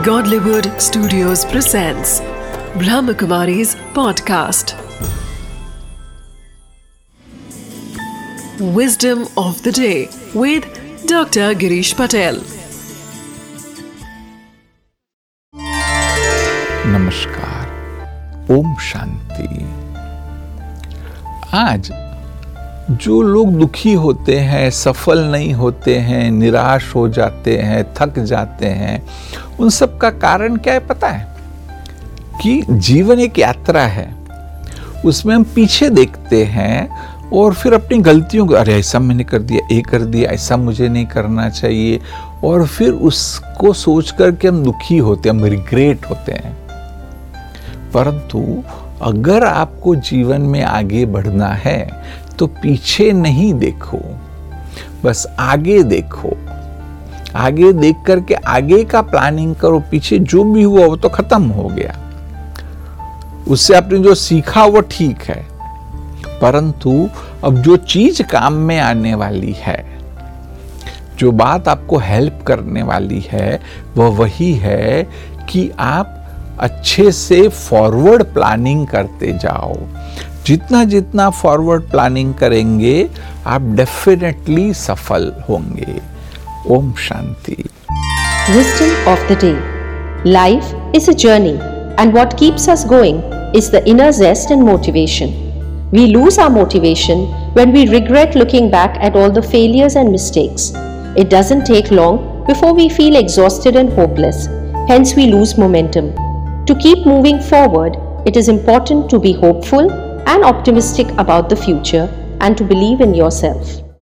Godlywood Studios presents Brahmakumari's podcast. Wisdom of the day with Dr. Girish Patel. नमस्कार ओम शांति आज जो लोग दुखी होते हैं, सफल नहीं होते हैं, निराश हो जाते हैं, थक जाते हैं, उन सब का कारण क्या है पता है? कि जीवन एक यात्रा है। उसमें हम पीछे देखते हैं और फिर अपनी गलतियों को, अरे ऐसा मैंने कर दिया, ये कर दिया, ऐसा मुझे नहीं करना चाहिए और फिर उसको सोच कर के हम दुखी होते हैं, हम रिग्रेट होते हैं। परंतु अगर आपको जीवन में आगे बढ़ना है तो पीछे नहीं देखो, बस आगे देखो। आगे देख करके आगे का प्लानिंग करो, पीछे जो भी हुआ वो तो खत्म हो गया। उससे आपने जो सीखा वो ठीक है, परंतु अब जो चीज़ काम में आने वाली है, जो बात आपको हेल्प करने वाली है वह वही है कि आप अच्छे से फॉरवर्ड प्लानिंग करते जाओ। जितना जितना फॉरवर्ड प्लानिंग करेंगे, आप डेफिनेटली सफल होंगे। Om Shanti. Of the day life is a journey and what keeps us going is the inner zest and motivation we lose our motivation when we regret looking back at all the failures and mistakes it doesn't take long before we feel exhausted and hopeless hence we lose momentum to keep moving forward it is important to be hopeful and optimistic about the future and to believe in yourself.